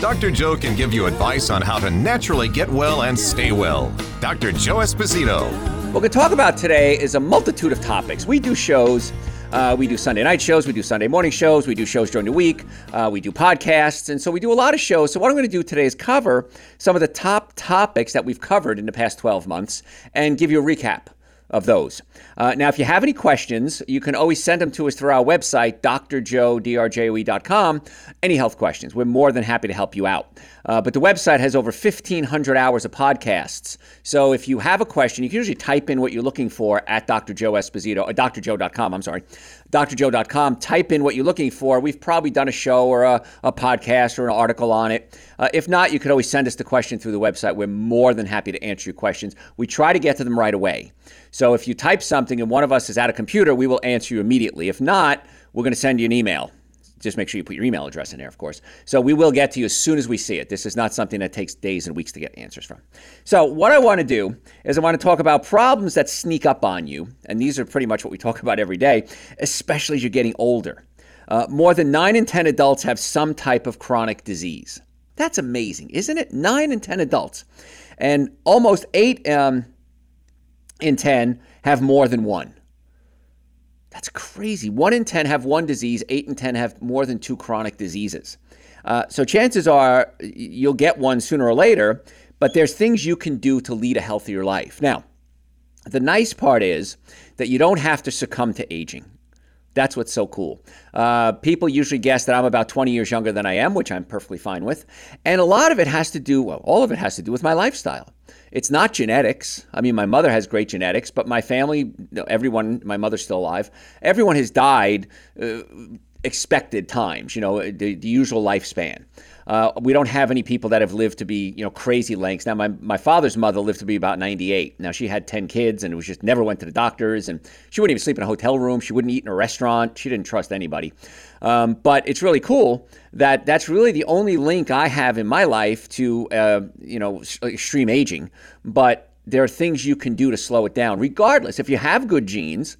Dr. Joe can give you advice on how to naturally get well and stay well. Dr. Joe Esposito. What to talk about today is a multitude of topics. We do shows. Uh, we do Sunday night shows, we do Sunday morning shows, we do shows during the week, uh, we do podcasts, and so we do a lot of shows. So, what I'm going to do today is cover some of the top topics that we've covered in the past 12 months and give you a recap of those. Uh, now, if you have any questions, you can always send them to us through our website, drjoe.com. Any health questions, we're more than happy to help you out. Uh, but the website has over 1,500 hours of podcasts. So if you have a question, you can usually type in what you're looking for at Dr. Joe Esposito, or uh, drjoe.com, I'm sorry, drjoe.com. Type in what you're looking for. We've probably done a show or a, a podcast or an article on it. Uh, if not, you could always send us the question through the website. We're more than happy to answer your questions. We try to get to them right away. So if you type something and one of us is at a computer, we will answer you immediately. If not, we're going to send you an email. Just make sure you put your email address in there, of course. So we will get to you as soon as we see it. This is not something that takes days and weeks to get answers from. So, what I want to do is I want to talk about problems that sneak up on you. And these are pretty much what we talk about every day, especially as you're getting older. Uh, more than 9 in 10 adults have some type of chronic disease. That's amazing, isn't it? 9 in 10 adults. And almost 8 um, in 10 have more than one. That's crazy. One in 10 have one disease, eight in 10 have more than two chronic diseases. Uh, so chances are you'll get one sooner or later, but there's things you can do to lead a healthier life. Now, the nice part is that you don't have to succumb to aging. That's what's so cool. Uh, people usually guess that I'm about 20 years younger than I am, which I'm perfectly fine with. And a lot of it has to do, well, all of it has to do with my lifestyle. It's not genetics. I mean, my mother has great genetics, but my family, everyone, my mother's still alive, everyone has died uh, expected times, you know, the, the usual lifespan. Uh, we don't have any people that have lived to be, you know, crazy lengths. Now, my, my father's mother lived to be about 98. Now, she had 10 kids and it was just never went to the doctors. And she wouldn't even sleep in a hotel room. She wouldn't eat in a restaurant. She didn't trust anybody. Um, but it's really cool that that's really the only link I have in my life to, uh, you know, extreme aging. But there are things you can do to slow it down, regardless. If you have good genes,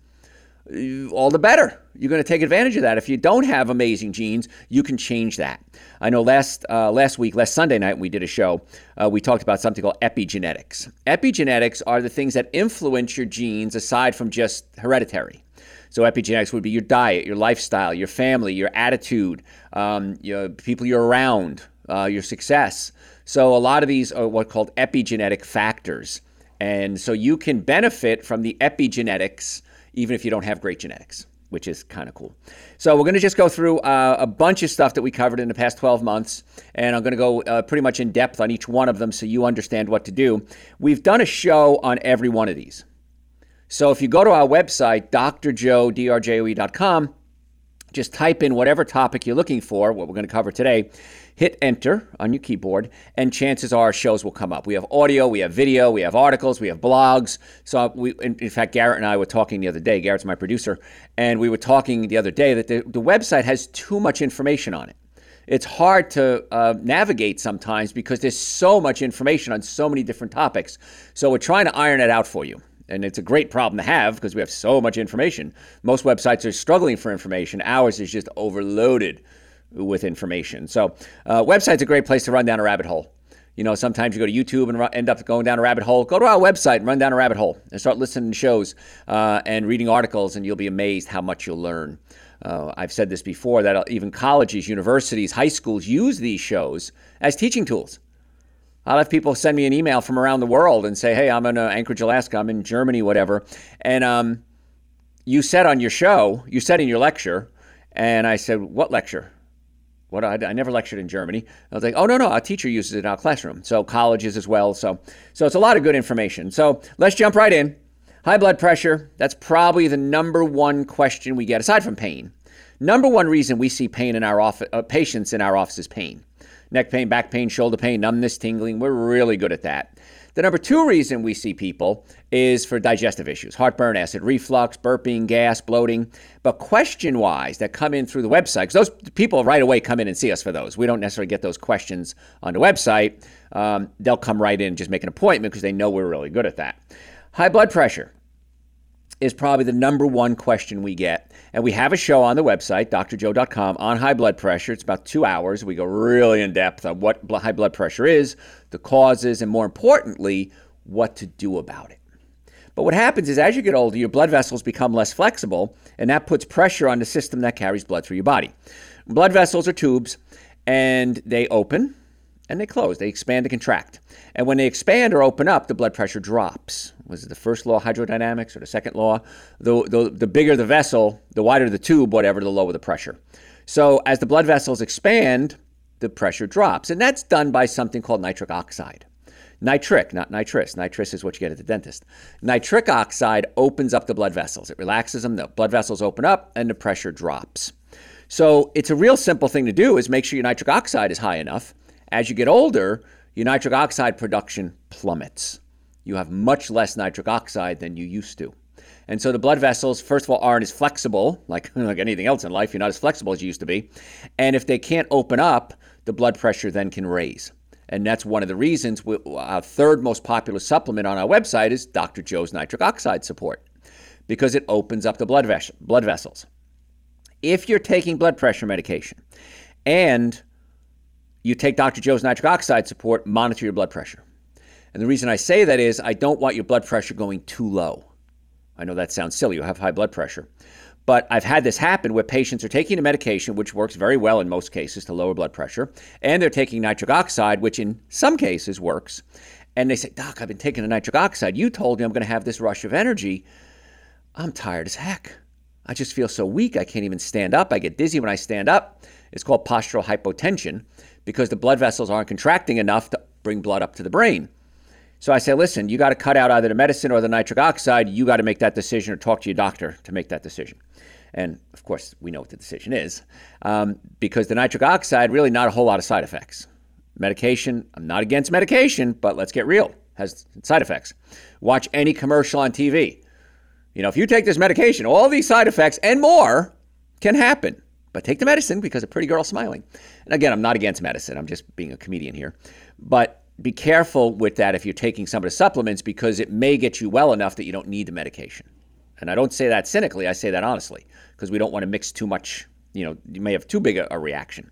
all the better. You're going to take advantage of that. If you don't have amazing genes, you can change that. I know last uh, last week, last Sunday night, we did a show. Uh, we talked about something called epigenetics. Epigenetics are the things that influence your genes aside from just hereditary. So epigenetics would be your diet, your lifestyle, your family, your attitude, um, your people you're around, uh, your success. So a lot of these are what are called epigenetic factors, and so you can benefit from the epigenetics even if you don't have great genetics, which is kind of cool. So we're going to just go through uh, a bunch of stuff that we covered in the past 12 months, and I'm going to go uh, pretty much in depth on each one of them so you understand what to do. We've done a show on every one of these. So if you go to our website, drjoe.com, just type in whatever topic you're looking for, what we're going to cover today, hit enter on your keyboard, and chances are shows will come up. We have audio, we have video, we have articles, we have blogs. So, we, in, in fact, Garrett and I were talking the other day. Garrett's my producer, and we were talking the other day that the, the website has too much information on it. It's hard to uh, navigate sometimes because there's so much information on so many different topics. So, we're trying to iron it out for you and it's a great problem to have because we have so much information. Most websites are struggling for information. Ours is just overloaded with information. So, uh, website's a great place to run down a rabbit hole. You know, sometimes you go to YouTube and end up going down a rabbit hole. Go to our website and run down a rabbit hole and start listening to shows uh, and reading articles, and you'll be amazed how much you'll learn. Uh, I've said this before that even colleges, universities, high schools use these shows as teaching tools. I'll have people send me an email from around the world and say, "Hey, I'm in uh, Anchorage, Alaska. I'm in Germany, whatever." And um, you said on your show, you said in your lecture, and I said, "What lecture?" What I, I never lectured in Germany. I was like, "Oh no, no, our teacher uses it in our classroom." So colleges as well. So, so it's a lot of good information. So let's jump right in. High blood pressure. That's probably the number one question we get, aside from pain. Number one reason we see pain in our office, uh, patients in our office is pain. Neck pain, back pain, shoulder pain, numbness, tingling. We're really good at that. The number two reason we see people is for digestive issues heartburn, acid reflux, burping, gas, bloating. But question wise, that come in through the website, because those people right away come in and see us for those. We don't necessarily get those questions on the website. Um, they'll come right in and just make an appointment because they know we're really good at that. High blood pressure is probably the number one question we get. And we have a show on the website, drjoe.com, on high blood pressure. It's about two hours. We go really in depth on what high blood pressure is, the causes, and more importantly, what to do about it. But what happens is as you get older, your blood vessels become less flexible, and that puts pressure on the system that carries blood through your body. Blood vessels are tubes, and they open and they close. They expand and contract. And when they expand or open up, the blood pressure drops. Was it the first law of hydrodynamics or the second law? The, the, the bigger the vessel, the wider the tube, whatever, the lower the pressure. So as the blood vessels expand, the pressure drops. And that's done by something called nitric oxide. Nitric, not nitrous. Nitrous is what you get at the dentist. Nitric oxide opens up the blood vessels. It relaxes them. The blood vessels open up and the pressure drops. So it's a real simple thing to do is make sure your nitric oxide is high enough as you get older, your nitric oxide production plummets. You have much less nitric oxide than you used to. And so the blood vessels, first of all, aren't as flexible, like, like anything else in life. You're not as flexible as you used to be. And if they can't open up, the blood pressure then can raise. And that's one of the reasons we, our third most popular supplement on our website is Dr. Joe's nitric oxide support, because it opens up the blood, ves- blood vessels. If you're taking blood pressure medication and you take Dr. Joe's nitric oxide support, monitor your blood pressure. And the reason I say that is I don't want your blood pressure going too low. I know that sounds silly, you have high blood pressure. But I've had this happen where patients are taking a medication, which works very well in most cases to lower blood pressure, and they're taking nitric oxide, which in some cases works. And they say, Doc, I've been taking the nitric oxide. You told me I'm going to have this rush of energy. I'm tired as heck. I just feel so weak. I can't even stand up. I get dizzy when I stand up. It's called postural hypotension because the blood vessels aren't contracting enough to bring blood up to the brain. So I say, listen, you got to cut out either the medicine or the nitric oxide. You got to make that decision or talk to your doctor to make that decision. And of course, we know what the decision is um, because the nitric oxide really not a whole lot of side effects. Medication, I'm not against medication, but let's get real, has side effects. Watch any commercial on TV. You know, if you take this medication, all these side effects and more can happen. But take the medicine because a pretty girl's smiling. And again, I'm not against medicine. I'm just being a comedian here. But be careful with that if you're taking some of the supplements because it may get you well enough that you don't need the medication. And I don't say that cynically, I say that honestly because we don't want to mix too much. You know, you may have too big a, a reaction.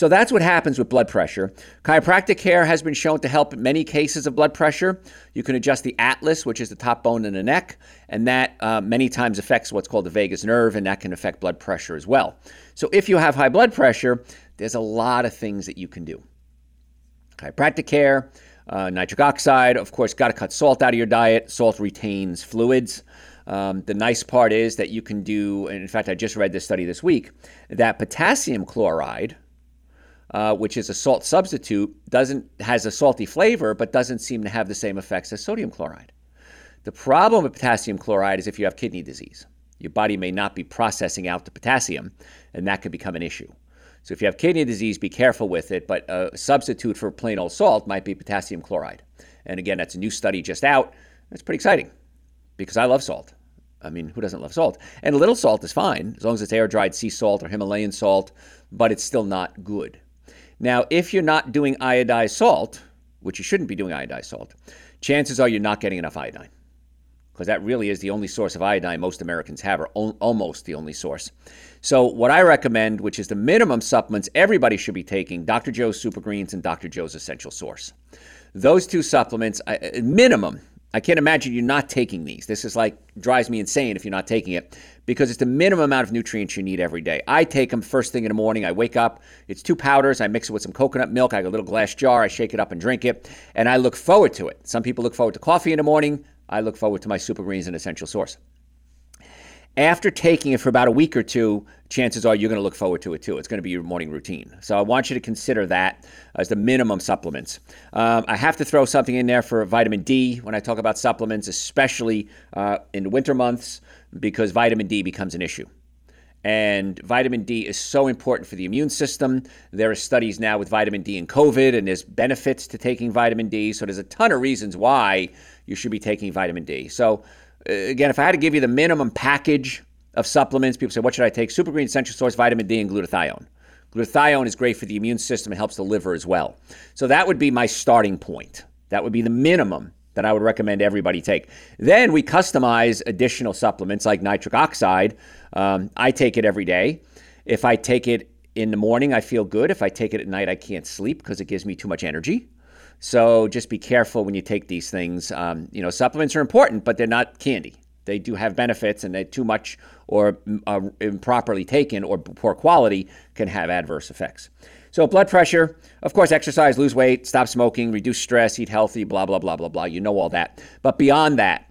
So that's what happens with blood pressure. Chiropractic care has been shown to help in many cases of blood pressure. You can adjust the atlas, which is the top bone in the neck, and that uh, many times affects what's called the vagus nerve, and that can affect blood pressure as well. So if you have high blood pressure, there's a lot of things that you can do. Chiropractic care, uh, nitric oxide, of course, got to cut salt out of your diet. Salt retains fluids. Um, the nice part is that you can do, and in fact, I just read this study this week, that potassium chloride, uh, which is a salt substitute, doesn't has a salty flavor, but doesn't seem to have the same effects as sodium chloride. The problem with potassium chloride is if you have kidney disease, your body may not be processing out the potassium, and that could become an issue. So if you have kidney disease, be careful with it. But a substitute for plain old salt might be potassium chloride. And again, that's a new study just out. It's pretty exciting because I love salt. I mean, who doesn't love salt? And a little salt is fine as long as it's air dried sea salt or Himalayan salt, but it's still not good. Now, if you're not doing iodized salt, which you shouldn't be doing iodized salt, chances are you're not getting enough iodine because that really is the only source of iodine most Americans have, or almost the only source. So, what I recommend, which is the minimum supplements everybody should be taking, Dr. Joe's Super Greens and Dr. Joe's Essential Source. Those two supplements, minimum, I can't imagine you not taking these. This is like drives me insane if you're not taking it because it's the minimum amount of nutrients you need every day. I take them first thing in the morning. I wake up, it's two powders. I mix it with some coconut milk. I have a little glass jar. I shake it up and drink it, and I look forward to it. Some people look forward to coffee in the morning. I look forward to my super greens and essential source. After taking it for about a week or two, chances are you're going to look forward to it too. It's going to be your morning routine. So I want you to consider that as the minimum supplements. Um, I have to throw something in there for vitamin D when I talk about supplements, especially uh, in the winter months, because vitamin D becomes an issue. And vitamin D is so important for the immune system. There are studies now with vitamin D and COVID, and there's benefits to taking vitamin D. So there's a ton of reasons why you should be taking vitamin D. So again, if I had to give you the minimum package of supplements, people say, what should I take? Super Green Essential Source, vitamin D, and glutathione. Glutathione is great for the immune system. It helps the liver as well. So that would be my starting point. That would be the minimum that I would recommend everybody take. Then we customize additional supplements like nitric oxide. Um, I take it every day. If I take it in the morning, I feel good. If I take it at night, I can't sleep because it gives me too much energy. So just be careful when you take these things. Um, you know, supplements are important, but they're not candy. They do have benefits, and they too much or uh, improperly taken or poor quality can have adverse effects. So blood pressure, of course, exercise, lose weight, stop smoking, reduce stress, eat healthy, blah blah blah blah blah. You know all that. But beyond that,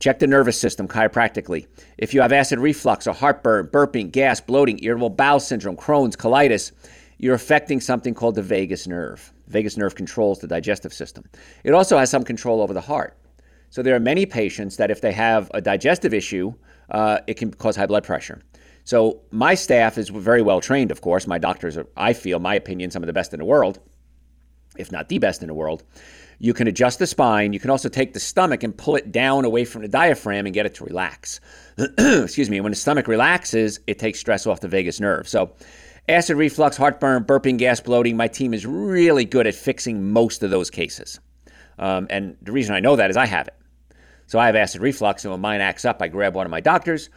Check the nervous system chiropractically. If you have acid reflux or heartburn, burping, gas, bloating, irritable bowel syndrome, Crohn's, colitis, you're affecting something called the vagus nerve. Vagus nerve controls the digestive system. It also has some control over the heart. So there are many patients that if they have a digestive issue, uh, it can cause high blood pressure. So my staff is very well trained, of course. My doctors are, I feel, my opinion, some of the best in the world, if not the best in the world. You can adjust the spine. You can also take the stomach and pull it down away from the diaphragm and get it to relax. Excuse me. When the stomach relaxes, it takes stress off the vagus nerve. So Acid reflux, heartburn, burping, gas, bloating. My team is really good at fixing most of those cases. Um, and the reason I know that is I have it. So I have acid reflux, and when mine acts up, I grab one of my doctors,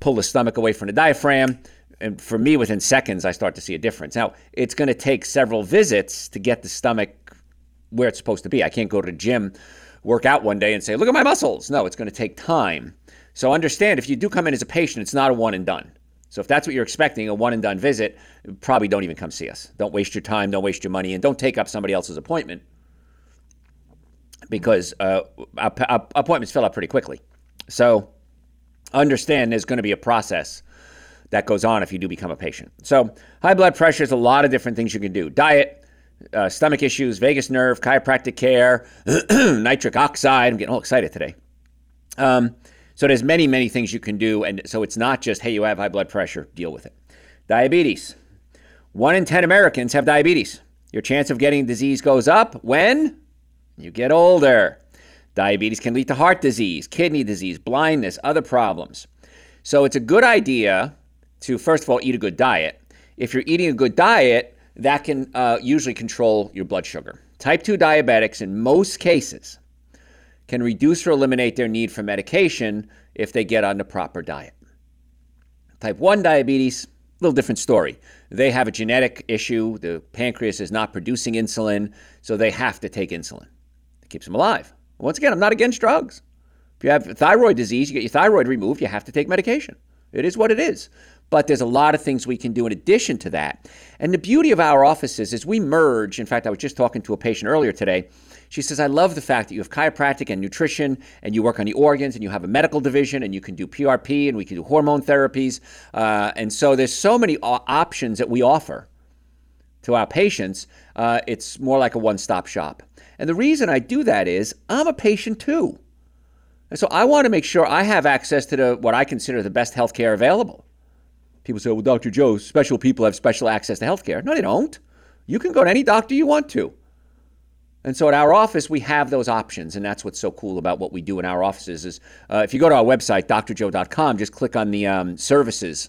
pull the stomach away from the diaphragm, and for me, within seconds, I start to see a difference. Now, it's going to take several visits to get the stomach where it's supposed to be. I can't go to the gym, work out one day, and say, look at my muscles. No, it's going to take time. So understand if you do come in as a patient, it's not a one and done. So if that's what you're expecting, a one and done visit, probably don't even come see us. Don't waste your time, don't waste your money, and don't take up somebody else's appointment because uh, appointments fill up pretty quickly. So understand there's going to be a process that goes on if you do become a patient. So high blood pressure is a lot of different things you can do: diet, uh, stomach issues, vagus nerve, chiropractic care, nitric oxide. I'm getting all excited today. Um, so there's many, many things you can do. And so it's not just, hey, you have high blood pressure, deal with it. Diabetes. One in 10 Americans have diabetes. Your chance of getting disease goes up when you get older. Diabetes can lead to heart disease, kidney disease, blindness, other problems. So it's a good idea to, first of all, eat a good diet. If you're eating a good diet, that can uh, usually control your blood sugar. Type 2 diabetics, in most cases, can reduce or eliminate their need for medication if they get on the proper diet. Type 1 diabetes, a little different story. They have a genetic issue. The pancreas is not producing insulin, so they have to take insulin. It keeps them alive. Once again, I'm not against drugs. If you have thyroid disease, you get your thyroid removed, you have to take medication. It is what it is. But there's a lot of things we can do in addition to that. And the beauty of our offices is we merge. In fact, I was just talking to a patient earlier today she says, I love the fact that you have chiropractic and nutrition and you work on the organs and you have a medical division and you can do PRP and we can do hormone therapies. Uh, and so there's so many options that we offer to our patients. Uh, it's more like a one stop shop. And the reason I do that is I'm a patient too. And so I want to make sure I have access to the, what I consider the best health care available. People say, well, Dr. Joe, special people have special access to health care. No, they don't. You can go to any doctor you want to. And so at our office, we have those options, and that's what's so cool about what we do in our offices. Is uh, if you go to our website, drjoe.com, just click on the um, services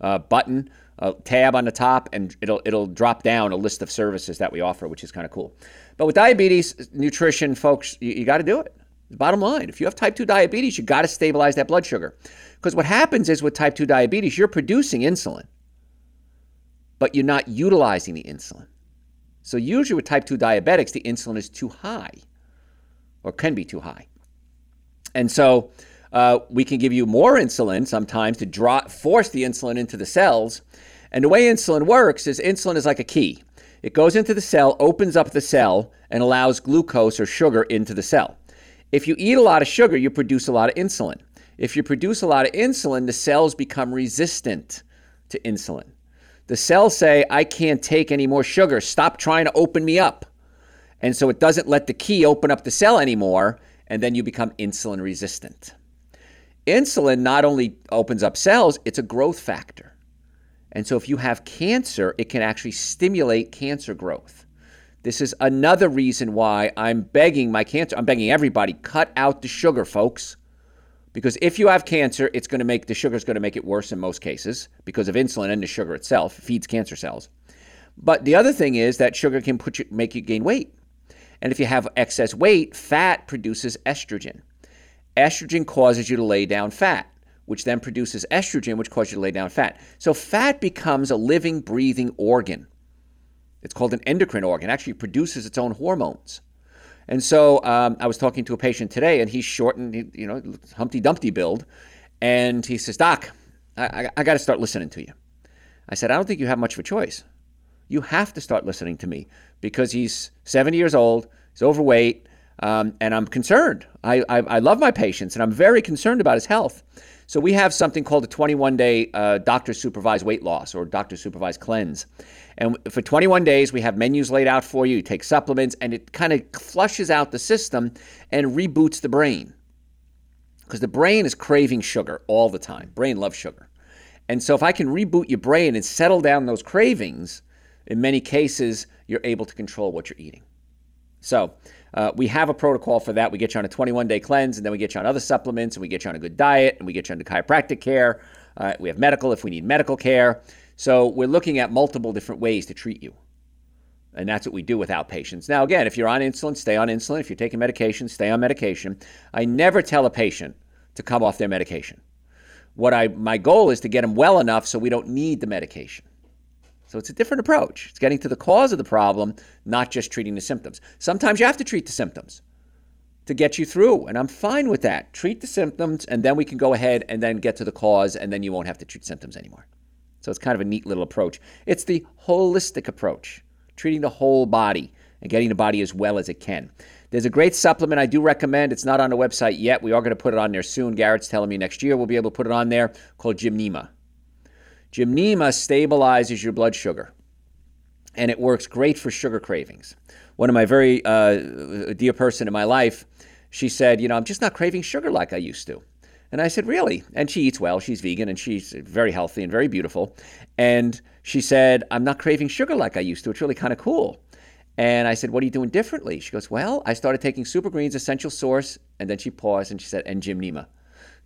uh, button, uh, tab on the top, and it'll it'll drop down a list of services that we offer, which is kind of cool. But with diabetes, nutrition, folks, you, you got to do it. Bottom line, if you have type 2 diabetes, you got to stabilize that blood sugar. Because what happens is with type 2 diabetes, you're producing insulin, but you're not utilizing the insulin. So usually with type 2 diabetics, the insulin is too high or can be too high. And so uh, we can give you more insulin sometimes to draw, force the insulin into the cells. And the way insulin works is insulin is like a key. It goes into the cell, opens up the cell, and allows glucose or sugar into the cell. If you eat a lot of sugar, you produce a lot of insulin. If you produce a lot of insulin, the cells become resistant to insulin. The cells say, I can't take any more sugar. Stop trying to open me up. And so it doesn't let the key open up the cell anymore, and then you become insulin resistant. Insulin not only opens up cells, it's a growth factor. And so if you have cancer, it can actually stimulate cancer growth. This is another reason why I'm begging my cancer, I'm begging everybody, cut out the sugar, folks. Because if you have cancer, it's going to make the sugar is going to make it worse in most cases because of insulin and the sugar itself feeds cancer cells. But the other thing is that sugar can put you, make you gain weight. And if you have excess weight, fat produces estrogen. Estrogen causes you to lay down fat, which then produces estrogen, which causes you to lay down fat. So fat becomes a living, breathing organ. It's called an endocrine organ. It actually produces its own hormones. And so um, I was talking to a patient today, and he's short and, you know, Humpty Dumpty build. And he says, Doc, I, I, I got to start listening to you. I said, I don't think you have much of a choice. You have to start listening to me because he's 70 years old, he's overweight, um, and I'm concerned. I, I, I, love my patients, and I'm very concerned about his health. So we have something called a 21 day uh, doctor supervised weight loss or doctor supervised cleanse. And for 21 days, we have menus laid out for you. You take supplements, and it kind of flushes out the system and reboots the brain. Because the brain is craving sugar all the time. Brain loves sugar. And so if I can reboot your brain and settle down those cravings, in many cases, you're able to control what you're eating. So uh, we have a protocol for that. We get you on a 21 day cleanse, and then we get you on other supplements, and we get you on a good diet, and we get you into chiropractic care. Uh, we have medical if we need medical care. So we're looking at multiple different ways to treat you. And that's what we do with outpatients. Now, again, if you're on insulin, stay on insulin. If you're taking medication, stay on medication. I never tell a patient to come off their medication. What I my goal is to get them well enough so we don't need the medication. So it's a different approach. It's getting to the cause of the problem, not just treating the symptoms. Sometimes you have to treat the symptoms to get you through, and I'm fine with that. Treat the symptoms, and then we can go ahead and then get to the cause, and then you won't have to treat symptoms anymore. So it's kind of a neat little approach. It's the holistic approach, treating the whole body and getting the body as well as it can. There's a great supplement I do recommend. It's not on the website yet. We are going to put it on there soon. Garrett's telling me next year we'll be able to put it on there called Gymnema. Gymnema stabilizes your blood sugar, and it works great for sugar cravings. One of my very uh, dear person in my life, she said, "You know, I'm just not craving sugar like I used to." And I said, Really? And she eats well. She's vegan and she's very healthy and very beautiful. And she said, I'm not craving sugar like I used to. It's really kind of cool. And I said, What are you doing differently? She goes, Well, I started taking Super Greens Essential Source. And then she paused and she said, And Gymnema.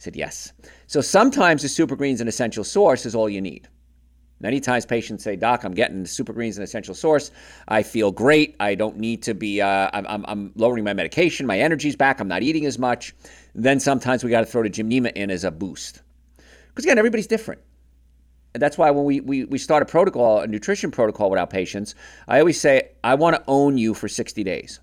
Said, yes. So sometimes the super greens and essential source is all you need. Many times patients say, Doc, I'm getting the super greens and essential source. I feel great. I don't need to be, uh, I'm, I'm, I'm, lowering my medication. My energy's back. I'm not eating as much. Then sometimes we got to throw the Gymnema in as a boost. Because again, everybody's different. And that's why when we, we, we start a protocol, a nutrition protocol with our patients, I always say, I want to own you for 60 days.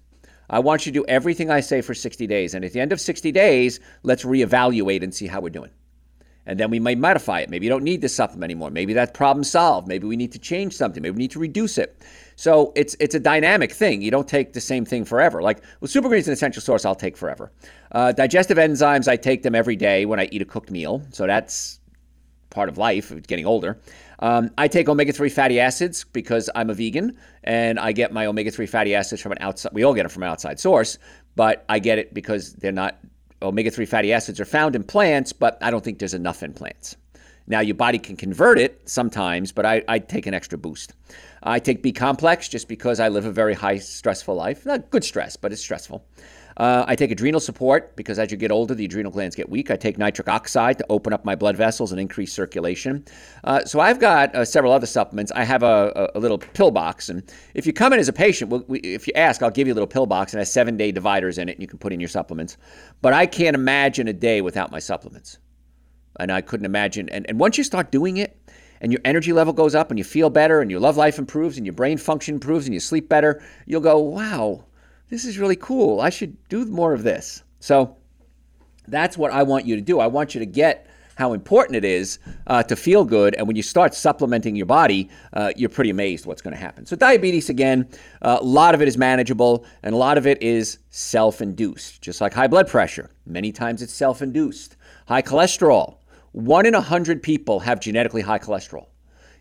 I want you to do everything I say for 60 days. And at the end of 60 days, let's reevaluate and see how we're doing. And then we may modify it. Maybe you don't need this supplement anymore. Maybe that problem solved. Maybe we need to change something. Maybe we need to reduce it. So it's it's a dynamic thing. You don't take the same thing forever. Like with super greens an essential source, I'll take forever. Uh, digestive enzymes, I take them every day when I eat a cooked meal. So that's part of life, getting older. Um, I take omega 3 fatty acids because I'm a vegan and I get my omega 3 fatty acids from an outside, we all get them from an outside source, but I get it because they're not, omega 3 fatty acids are found in plants, but I don't think there's enough in plants. Now, your body can convert it sometimes, but I, I take an extra boost. I take B complex just because I live a very high stressful life. Not good stress, but it's stressful. Uh, I take adrenal support because as you get older, the adrenal glands get weak. I take nitric oxide to open up my blood vessels and increase circulation. Uh, so I've got uh, several other supplements. I have a, a, little pill box, and if you come in as a patient, we, if you ask, I'll give you a little pill box and has seven day dividers in it, and you can put in your supplements. But I can't imagine a day without my supplements, and I couldn't imagine. And, and once you start doing it, and your energy level goes up and you feel better and your love life improves and your brain function improves and you sleep better, you'll go, wow, this is really cool. I should do more of this. So That's what I want you to do. I want you to get how important it is uh, to feel good. And when you start supplementing your body, uh, you're pretty amazed what's going to happen. So, diabetes, again, uh, a lot of it is manageable and a lot of it is self induced, just like high blood pressure. Many times it's self induced. High cholesterol. One in 100 people have genetically high cholesterol.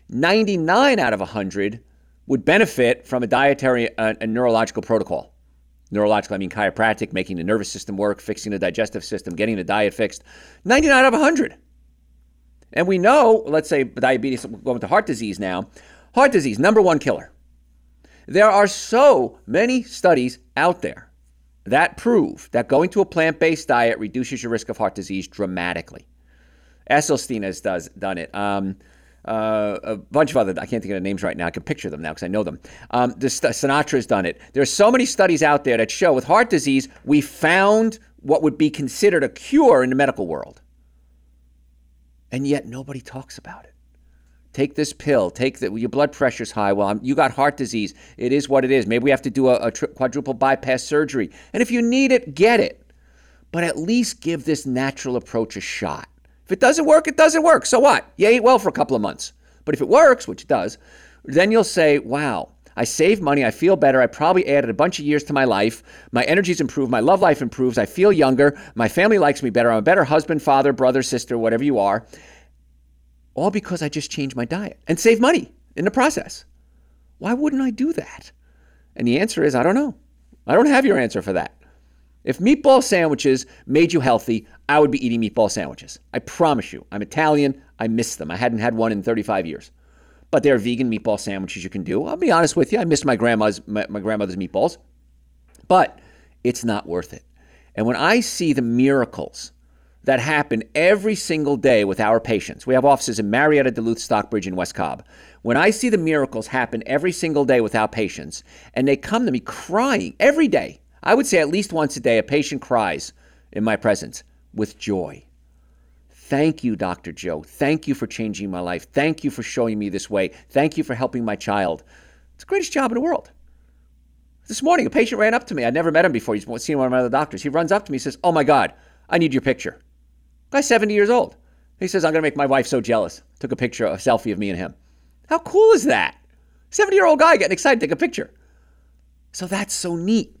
99 out of 100 would benefit from a dietary uh, and neurological protocol. Neurological, I mean chiropractic, making the nervous system work, fixing the digestive system, getting the diet fixed. 99 out of 100. And we know, let's say diabetes, going to heart disease now, heart disease, number one killer. There are so many studies out there that prove that going to a plant based diet reduces your risk of heart disease dramatically. Esselstyn has does, done it. Um, uh, a bunch of other, I can't think of the names right now. I can picture them now because I know them. Um, the st- Sinatra's done it. There's so many studies out there that show with heart disease, we found what would be considered a cure in the medical world. And yet nobody talks about it. Take this pill. Take that. Your blood pressure's high. Well, I'm, you got heart disease. It is what it is. Maybe we have to do a, a tri- quadruple bypass surgery. And if you need it, get it. But at least give this natural approach a shot. If it doesn't work, it doesn't work. So what? You ate well for a couple of months. But if it works, which it does, then you'll say, wow, I save money. I feel better. I probably added a bunch of years to my life. My energy's improved. My love life improves. I feel younger. My family likes me better. I'm a better husband, father, brother, sister, whatever you are. All because I just changed my diet and save money in the process. Why wouldn't I do that? And the answer is I don't know. I don't have your answer for that. If meatball sandwiches made you healthy, I would be eating meatball sandwiches. I promise you. I'm Italian. I miss them. I hadn't had one in 35 years. But there are vegan meatball sandwiches you can do. I'll be honest with you. I missed my grandma's my, my grandmother's meatballs. But it's not worth it. And when I see the miracles that happen every single day with our patients. We have offices in Marietta, Duluth, Stockbridge, and West Cobb. When I see the miracles happen every single day with our patients, and they come to me crying every day, I would say at least once a day, a patient cries in my presence with joy. Thank you, Dr. Joe. Thank you for changing my life. Thank you for showing me this way. Thank you for helping my child. It's the greatest job in the world. This morning, a patient ran up to me. I'd never met him before. He's seen one of my other doctors. He runs up to me and says, Oh my God, I need your picture. Guy's 70 years old. He says, I'm going to make my wife so jealous. Took a picture, a selfie of me and him. How cool is that? 70 year old guy getting excited to take a picture. So that's so neat.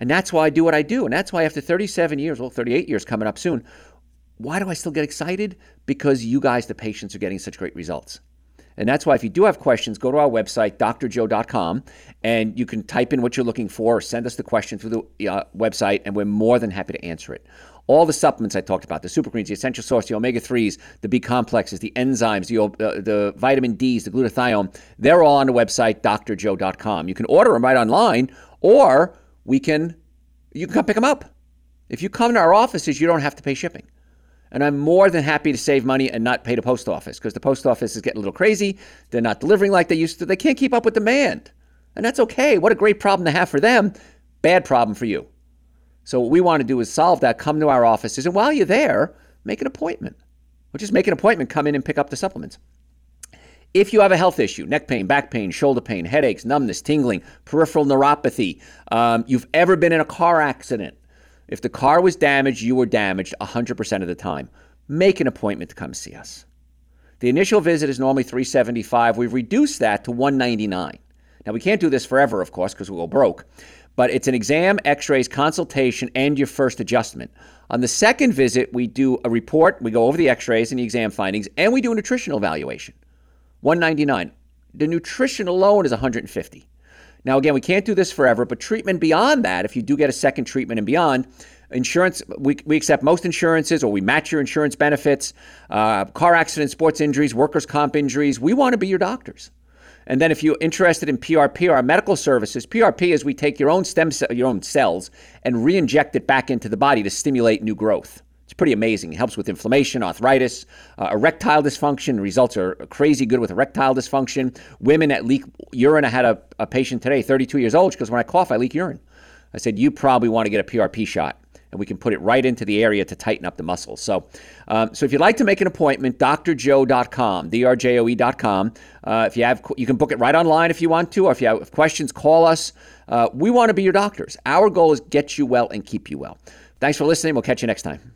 And that's why I do what I do. And that's why after 37 years, well, 38 years coming up soon, why do I still get excited? Because you guys, the patients, are getting such great results. And that's why if you do have questions, go to our website, drjoe.com, and you can type in what you're looking for or send us the question through the uh, website, and we're more than happy to answer it. All the supplements I talked about, the super greens, the essential source, the omega 3s, the B complexes, the enzymes, the, uh, the vitamin Ds, the glutathione, they're all on the website, drjoe.com. You can order them right online, or we can you can come pick them up. If you come to our offices, you don't have to pay shipping. And I'm more than happy to save money and not pay the post office because the post office is getting a little crazy. They're not delivering like they used to. They can't keep up with demand. And that's okay. What a great problem to have for them. Bad problem for you. So what we want to do is solve that. Come to our offices. And while you're there, make an appointment. Or just make an appointment, come in and pick up the supplements. If you have a health issue, neck pain, back pain, shoulder pain, headaches, numbness, tingling, peripheral neuropathy, um, you've ever been in a car accident, if the car was damaged, you were damaged 100% of the time. Make an appointment to come see us. The initial visit is normally 375. We've reduced that to 199. Now we can't do this forever, of course, because we'll go broke. But it's an exam, x-rays, consultation, and your first adjustment. On the second visit, we do a report, we go over the x-rays and the exam findings, and we do a nutritional evaluation. 199. The nutrition alone is 150. Now, again, we can't do this forever, but treatment beyond that, if you do get a second treatment and beyond, insurance, we, we accept most insurances or we match your insurance benefits, uh, car accidents, sports injuries, workers' comp injuries. We want to be your doctors. And then if you're interested in PRP our medical services, PRP is we take your own stem cell, your own cells and re-inject it back into the body to stimulate new growth. Pretty amazing. It helps with inflammation, arthritis, uh, erectile dysfunction. Results are crazy good with erectile dysfunction. Women that leak urine. I had a, a patient today, 32 years old, because when I cough, I leak urine. I said, You probably want to get a PRP shot. And we can put it right into the area to tighten up the muscles. So, um, so if you'd like to make an appointment, drjoe.com, drjoe.com. Uh, if you have, you can book it right online if you want to, or if you have questions, call us. Uh, we want to be your doctors. Our goal is get you well and keep you well. Thanks for listening. We'll catch you next time.